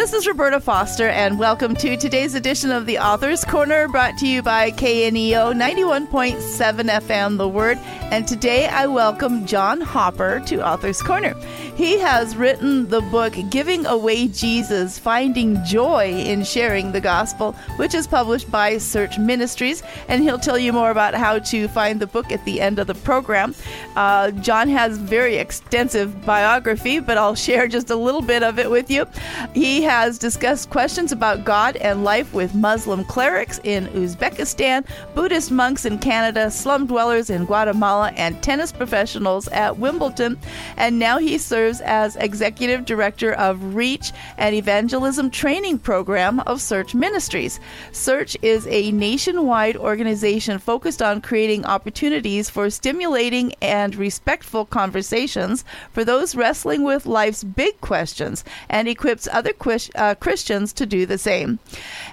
This is Roberta Foster, and welcome to today's edition of the Author's Corner, brought to you by KNEO 91.7 FM, The Word. And today I welcome John Hopper to Author's Corner. He has written the book Giving Away Jesus Finding Joy in Sharing the Gospel, which is published by Search Ministries. And he'll tell you more about how to find the book at the end of the program. Uh, John has very extensive biography, but I'll share just a little bit of it with you. He has discussed questions about God and life with Muslim clerics in Uzbekistan, Buddhist monks in Canada, slum dwellers in Guatemala, and tennis professionals at Wimbledon. And now he serves as executive director of Reach and Evangelism Training Program of Search Ministries. Search is a nationwide organization focused on creating opportunities for stimulating and respectful conversations for those wrestling with life's big questions and equips other uh, Christians to do the same.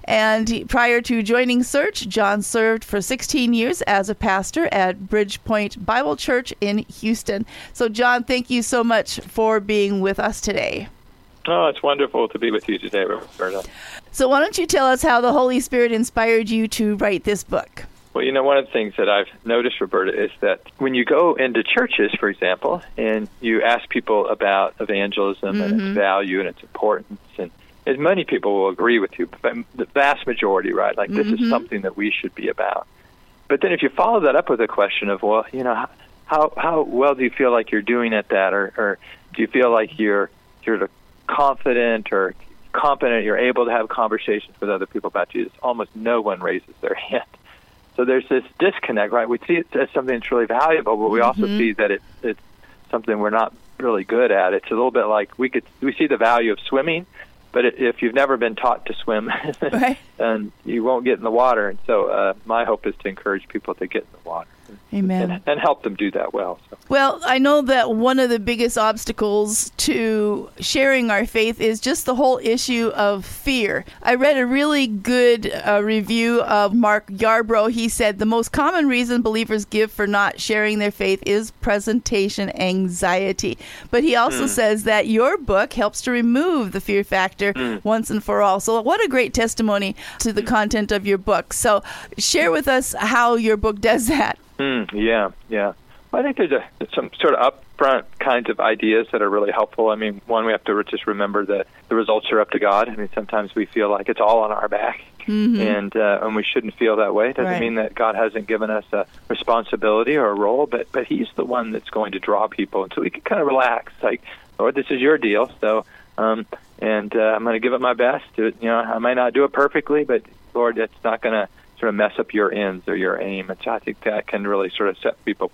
And prior to joining Search, John served for 16 years as a pastor at Bridgepoint Bible Church in Houston. So, John, thank you so much for being with us today. Oh, it's wonderful to be with you today, Roberta. So, why don't you tell us how the Holy Spirit inspired you to write this book? Well, you know, one of the things that I've noticed, Roberta, is that when you go into churches, for example, and you ask people about evangelism mm-hmm. and its value and its importance, and as many people will agree with you, but the vast majority, right? Like, this mm-hmm. is something that we should be about. But then if you follow that up with a question of, well, you know, how how well do you feel like you're doing at that, or, or do you feel like you're you're confident or competent, you're able to have conversations with other people about Jesus? Almost no one raises their hand. So there's this disconnect, right? We see it as something that's really valuable, but we also mm-hmm. see that it, it's something we're not really good at. It's a little bit like we could we see the value of swimming, but if you've never been taught to swim, right. and you won't get in the water. And so uh, my hope is to encourage people to get in the water. Amen. And, and, help them do that well. So. Well, I know that one of the biggest obstacles to sharing our faith is just the whole issue of fear. I read a really good uh, review of Mark Yarbrough. He said the most common reason believers give for not sharing their faith is presentation anxiety. But he also mm. says that your book helps to remove the fear factor mm. once and for all. So, what a great testimony to the content of your book. So, share with us how your book does that. Mm, yeah, yeah. I think there's a, some sort of upfront kinds of ideas that are really helpful. I mean, one, we have to just remember that the results are up to God. I mean, sometimes we feel like it's all on our back, mm-hmm. and uh, and we shouldn't feel that way. It doesn't right. mean that God hasn't given us a responsibility or a role, but but He's the one that's going to draw people, and so we can kind of relax. Like, Lord, this is Your deal, so um, and uh, I'm going to give it my best. To, you know, I might not do it perfectly, but Lord, it's not going to sort of mess up your ends or your aim. And so I think that can really sort of set people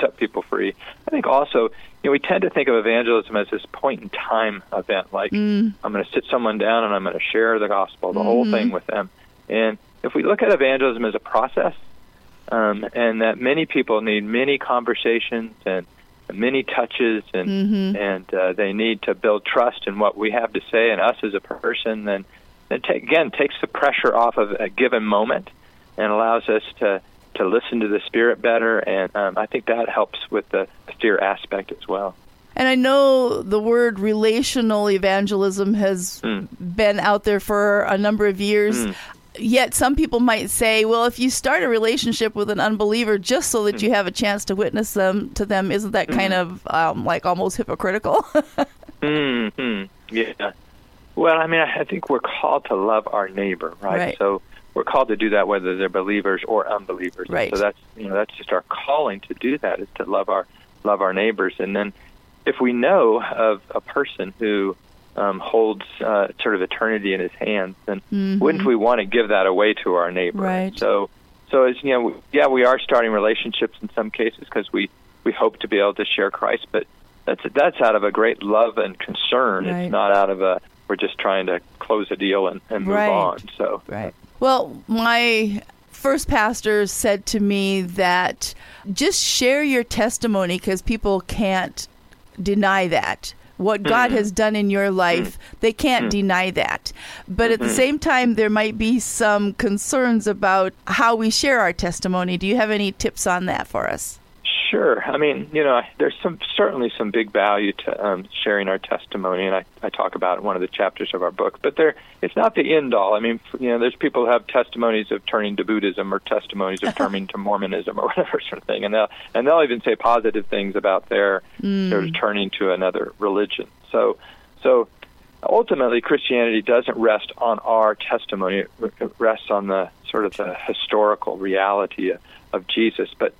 set people free. I think also, you know, we tend to think of evangelism as this point in time event, like mm. I'm going to sit someone down and I'm going to share the gospel, the mm-hmm. whole thing with them. And if we look at evangelism as a process, um, and that many people need many conversations and many touches, and mm-hmm. and uh, they need to build trust in what we have to say and us as a person, then it take, again takes the pressure off of a given moment and allows us to to listen to the spirit better and um, i think that helps with the fear aspect as well and I know the word relational evangelism has mm. been out there for a number of years. Mm. Yet some people might say, well, if you start a relationship with an unbeliever just so that mm. you have a chance to witness them to them, isn't that kind hmm. of um, like almost hypocritical? mm-hmm. Yeah. Well, I mean, I think we're called to love our neighbor, right? right. So we're called to do that whether they're believers or unbelievers. Right. So that's you know that's just our calling to do that is to love our love our neighbors. And then if we know of a person who um, holds uh, sort of eternity in his hands, then mm-hmm. wouldn't we want to give that away to our neighbor? Right. So so as you know, yeah, we are starting relationships in some cases because we we hope to be able to share Christ, but that's that's out of a great love and concern. Right. It's not out of a we're just trying to close a deal and, and move right. on. So right. Well, my first pastor said to me that just share your testimony because people can't deny that. What God mm-hmm. has done in your life, mm-hmm. they can't mm-hmm. deny that. But at the mm-hmm. same time, there might be some concerns about how we share our testimony. Do you have any tips on that for us? Sure. I mean, you know, there's some certainly some big value to um, sharing our testimony, and I, I talk about it in one of the chapters of our book. But there, it's not the end all. I mean, you know, there's people who have testimonies of turning to Buddhism or testimonies of turning to Mormonism or whatever sort of thing, and they'll and they'll even say positive things about their mm. sort of turning to another religion. So, so ultimately, Christianity doesn't rest on our testimony; it rests on the sort of the historical reality of, of Jesus, but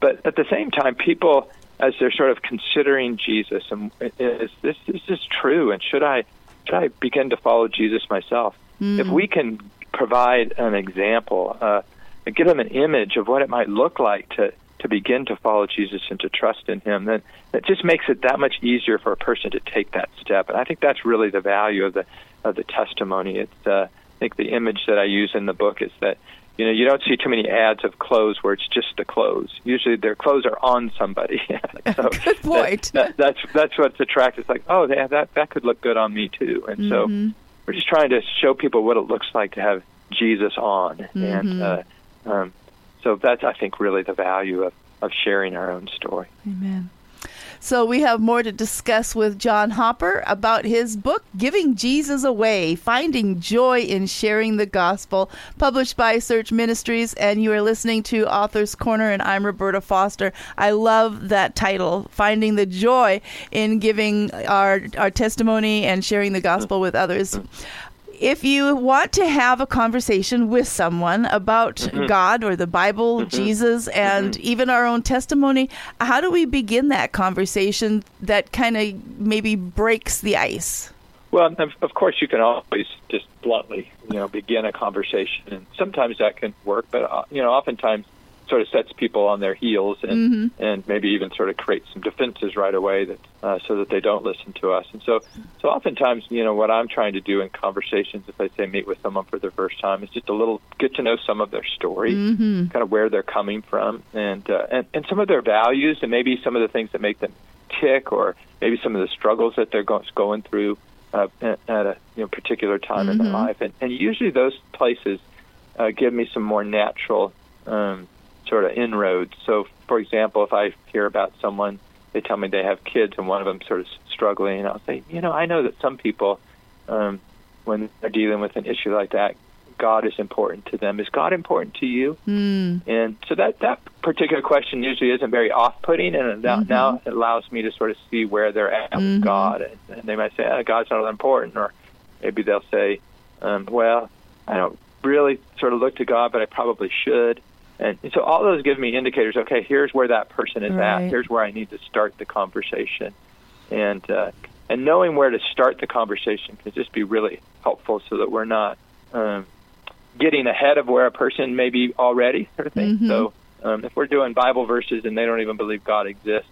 but at the same time, people, as they're sort of considering Jesus, and is this is this true? And should I should I begin to follow Jesus myself? Mm. If we can provide an example, uh, give them an image of what it might look like to to begin to follow Jesus and to trust in Him, then it just makes it that much easier for a person to take that step. And I think that's really the value of the of the testimony. It's uh, I think the image that I use in the book is that you know, you don't see too many ads of clothes where it's just the clothes. Usually, their clothes are on somebody. so good point. That, that, that's that's what's attractive. It's like, oh, yeah, that that could look good on me too. And mm-hmm. so, we're just trying to show people what it looks like to have Jesus on, mm-hmm. and uh, um, so that's I think really the value of of sharing our own story. Amen. So we have more to discuss with John Hopper about his book, Giving Jesus Away Finding Joy in Sharing the Gospel, published by Search Ministries. And you are listening to Author's Corner, and I'm Roberta Foster. I love that title, Finding the Joy in Giving our, our testimony and sharing the gospel with others if you want to have a conversation with someone about mm-hmm. God or the Bible, mm-hmm. Jesus, and mm-hmm. even our own testimony, how do we begin that conversation that kind of maybe breaks the ice? Well, of course, you can always just bluntly, you know, begin a conversation, and sometimes that can work. But uh, you know, oftentimes sort of sets people on their heels and mm-hmm. and maybe even sort of creates some defenses right away that uh, so that they don't listen to us. And so so oftentimes, you know, what I'm trying to do in conversations, if I say meet with someone for the first time, is just a little get to know some of their story, mm-hmm. kind of where they're coming from, and uh, and and some of their values, and maybe some of the things that make them tick, or maybe some of the struggles that they're go- going through. Uh, at a you know, particular time mm-hmm. in their mm-hmm. life, and, and usually those places uh, give me some more natural um, sort of inroads. So, for example, if I hear about someone, they tell me they have kids and one of them sort of struggling, and I'll say, you know, I know that some people, um, when they're dealing with an issue like that, God is important to them. Is God important to you? Mm. And so that that particular question usually isn't very off-putting, and that mm-hmm. now it allows me to sort of see where they're at mm-hmm. with God. And, and they might say, oh, "God's not important," or maybe they'll say, um, "Well, I don't really sort of look to God, but I probably should." And so all those give me indicators. Okay, here's where that person is right. at. Here's where I need to start the conversation, and uh, and knowing where to start the conversation can just be really helpful, so that we're not um, getting ahead of where a person may be already, sort of thing. Mm-hmm. So um, if we're doing Bible verses and they don't even believe God exists,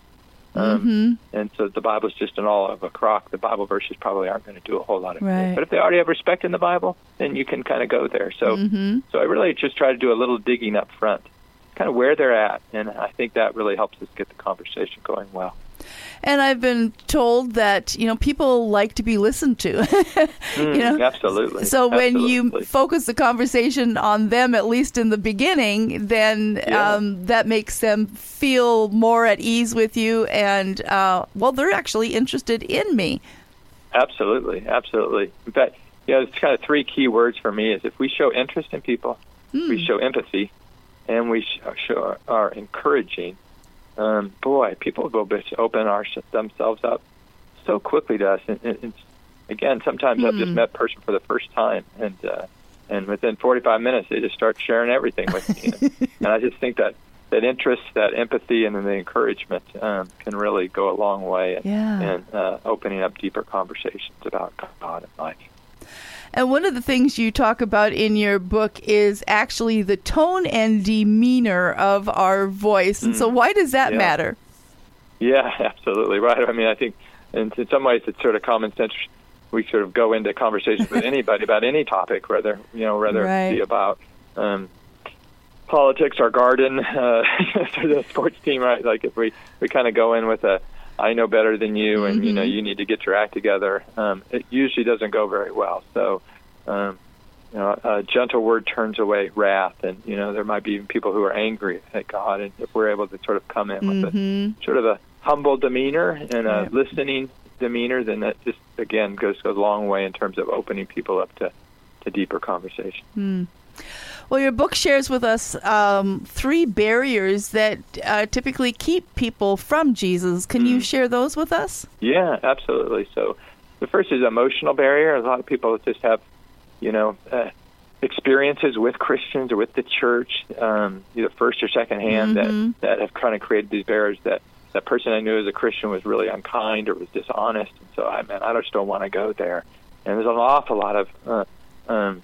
um, mm-hmm. And so the Bible's just an all of a crock. The Bible verses probably aren't going to do a whole lot of right. good. But if they already have respect in the Bible, then you can kind of go there. So, mm-hmm. so I really just try to do a little digging up front, kind of where they're at, and I think that really helps us get the conversation going well. And I've been told that you know people like to be listened to. mm, you know, absolutely. So when absolutely. you focus the conversation on them, at least in the beginning, then yeah. um, that makes them feel more at ease with you, and uh, well, they're actually interested in me. Absolutely, absolutely. In fact, you know, it's kind of three key words for me: is if we show interest in people, mm. we show empathy, and we show are encouraging um, boy, people will open our, themselves up so quickly to us. And, and, and again, sometimes mm-hmm. I've just hmm. met a person for the first time, and uh, and within 45 minutes, they just start sharing everything with me. and, and I just think that that interest, that empathy, and then the encouragement um, can really go a long way in, yeah. in uh, opening up deeper conversations about God and life. And one of the things you talk about in your book is actually the tone and demeanor of our voice. And mm. so, why does that yeah. matter? Yeah, absolutely right. I mean, I think in, in some ways it's sort of common sense. We sort of go into conversations with anybody about any topic, whether you know, whether right. it be about um, politics, our garden, uh, the sports team, right? Like if we we kind of go in with a I know better than you, and mm-hmm. you know mm-hmm. you need to get your act together. Um, it usually doesn't go very well. So, um, you know, a gentle word turns away wrath, and you know there might be even people who are angry at God, and if we're able to sort of come in with Mm-hmm. a sort of a humble demeanor and a Right. listening demeanor, then that just again goes a long way in terms of opening people up to to deeper conversation. Well, your book shares with us um, three barriers that uh, typically keep people from Jesus. Can you share those with us? Yeah, absolutely. So the first is emotional barrier. A lot of people just have, you know, uh, experiences with Christians or with the church, um, either first or second hand, Mhm. that that have kind of created these barriers. That that person I knew as a Christian was really unkind or was dishonest, and so I mean, I just don't want to go there. And there's an awful lot of uh, um,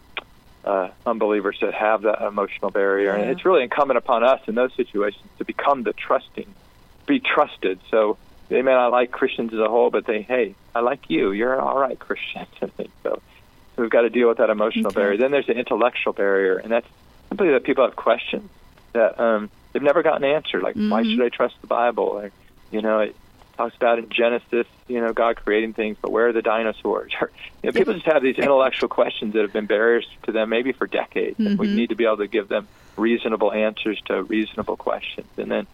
uh, unbelievers that have that emotional barrier, and it's really incumbent upon us in those situations to become the trusting, be trusted. So they may not like Christians as a whole, but they, hey, I like you. You're an all right Christian. So. We've got to deal with that emotional Okay. barrier. Then there's the intellectual barrier, and that's simply that people have questions that um, they've never gotten answered. Like, why Mhm. should I trust the Bible? Or, you know, it talks about in Genesis, you know, God creating things, but where are the dinosaurs? Or, you know, people just have these intellectual questions that have been barriers to them maybe for decades, and we Mhm. need to be able to give them reasonable answers to reasonable questions. And then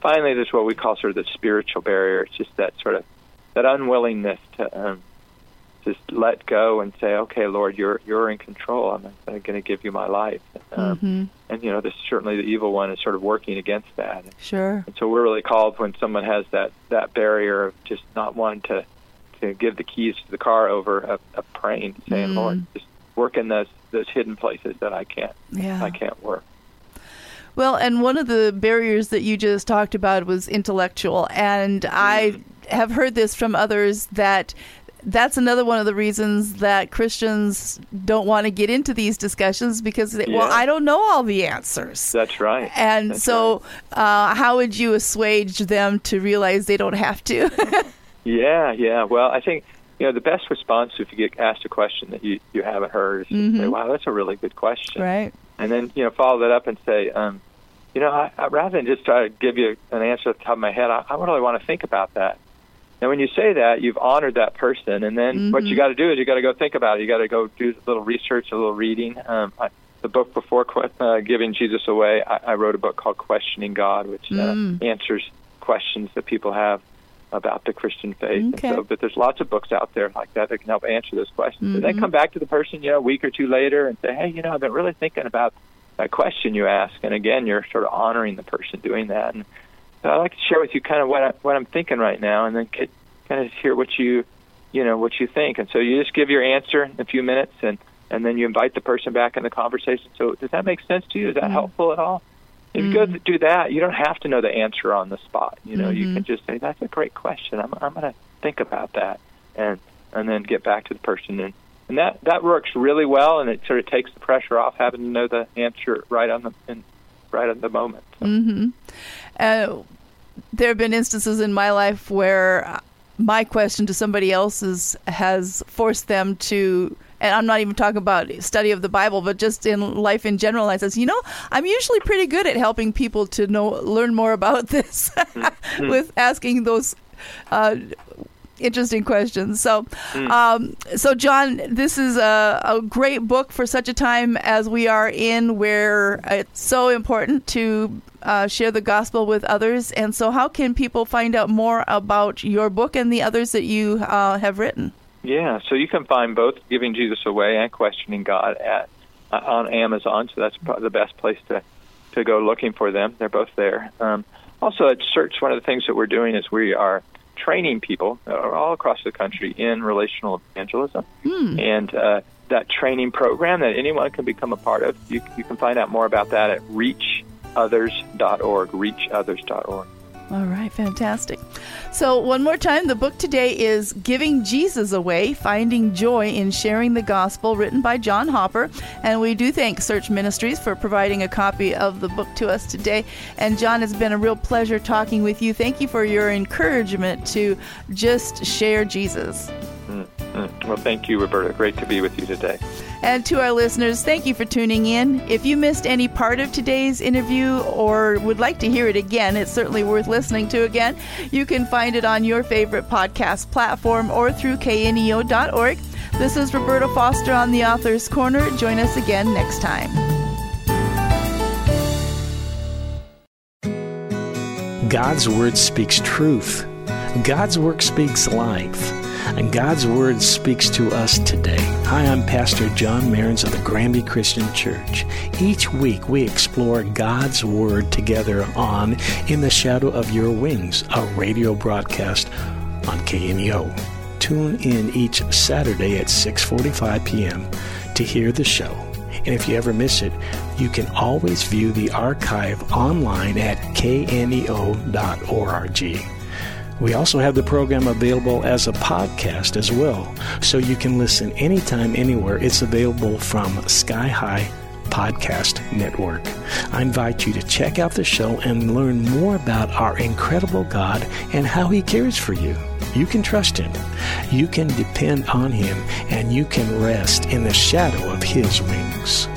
finally, there's what we call sort of the spiritual barrier. It's just that sort of that unwillingness to um, just let go and say, "Okay, Lord, you're you're in control. I'm going to give you my life." Um, hmm And you know, this certainly the evil one is sort of working against that. Sure. And so we're really called when someone has that that barrier of just not wanting to to give the keys to the car over of, of praying, saying, Mm. "Lord, just work in those those hidden places that I can't Yeah. I can't work." Well, and one of the barriers that you just talked about was intellectual. And I have heard this from others that that's another one of the reasons that Christians don't want to get into these discussions because, they, well, I don't know all the answers. That's right. And That's so, uh, how would you assuage them to realize they don't have to? Yeah, yeah. Well, I think you know the best response if you get asked a question that you you haven't heard is to say. "Wow, that's a really good question," right? and then you know follow that up and say, um, "You know, I, I, rather than just try to give you an answer at the top of my head, I, I really want to think about that." And when you say that, you've honored that person, and then what Mhm. you got to do is you got to go think about it. You got to go do a little research, a little reading. Um, I, the book before uh, giving Jesus away, I, I wrote a book called Questioning God, which uh, Mm. answers questions that people have about the Christian faith. And Okay. so, but there's lots of books out there like that that can help answer those questions. And Mhm. then come back to the person, you know, a week or two later and say, hey, you know, I've been really thinking about that question you asked. And again, you're sort of honoring the person doing that. And so I'd like to share with you kind of what, I, what I'm thinking right now and then get, kind of hear what you, you know, what you think. And so you just give your answer in a few minutes and, and then you invite the person back in the conversation. So does that make sense to you? Is that Mhm. helpful at all? If you go Mhm. do that, you don't have to know the answer on the spot. You know, you Mhm. can just say, "That's a great question. I'm I'm going to think about that," and and then get back to the person and and that that works really well, and it sort of takes the pressure off having to know the answer right on the in, right at the moment. So, hmm Uh, there have been instances in my life where my question to somebody else's has forced them to, and I'm not even talking about study of the Bible, but just in life in general. I says, you know, I'm usually pretty good at helping people to know, learn more about this with asking those. Uh, interesting questions. So, um, so John, this is a, a great book for such a time as we are in, where it's so important to uh, share the gospel with others. And so, how can people find out more about your book and the others that you uh, have written? yeah, so you can find both "Giving Jesus Away" and "Questioning God" at uh, on Amazon. So that's probably the best place to to go looking for them. They're both there. Um, also, at Search, one of the things that we're doing is we are training people uh, all across the country in relational evangelism. Hmm. And uh, that training program that anyone can become a part of, you, you can find out more about that at reachothers.org, reachothers.org. All right, fantastic. So, one more time, the book today is Giving Jesus Away Finding Joy in Sharing the Gospel, written by John Hopper. And we do thank Search Ministries for providing a copy of the book to us today. And, John, it's been a real pleasure talking with you. Thank you for your encouragement to just share Jesus. Mm. Well, thank you, Roberta. Great to be with you today. And to our listeners, thank you for tuning in. If you missed any part of today's interview or would like to hear it again, it's certainly worth listening to again. You can find it on your favorite podcast platform or through kneo.org. This is Roberta Foster on the Author's Corner. Join us again next time. God's Word speaks truth. God's work speaks life. And God's Word speaks to us today. Hi, I'm Pastor John Mearns of the Granby Christian Church. Each week we explore God's Word together on In the Shadow of Your Wings, a radio broadcast on KNEO. Tune in each Saturday at 6:45 p.m. to hear the show. And if you ever miss it, you can always view the archive online at kneo.org. We also have the program available as a podcast as well, so you can listen anytime, anywhere. It's available from Sky High Podcast Network. I invite you to check out the show and learn more about our incredible God and how He cares for you. You can trust Him, you can depend on Him, and you can rest in the shadow of His wings.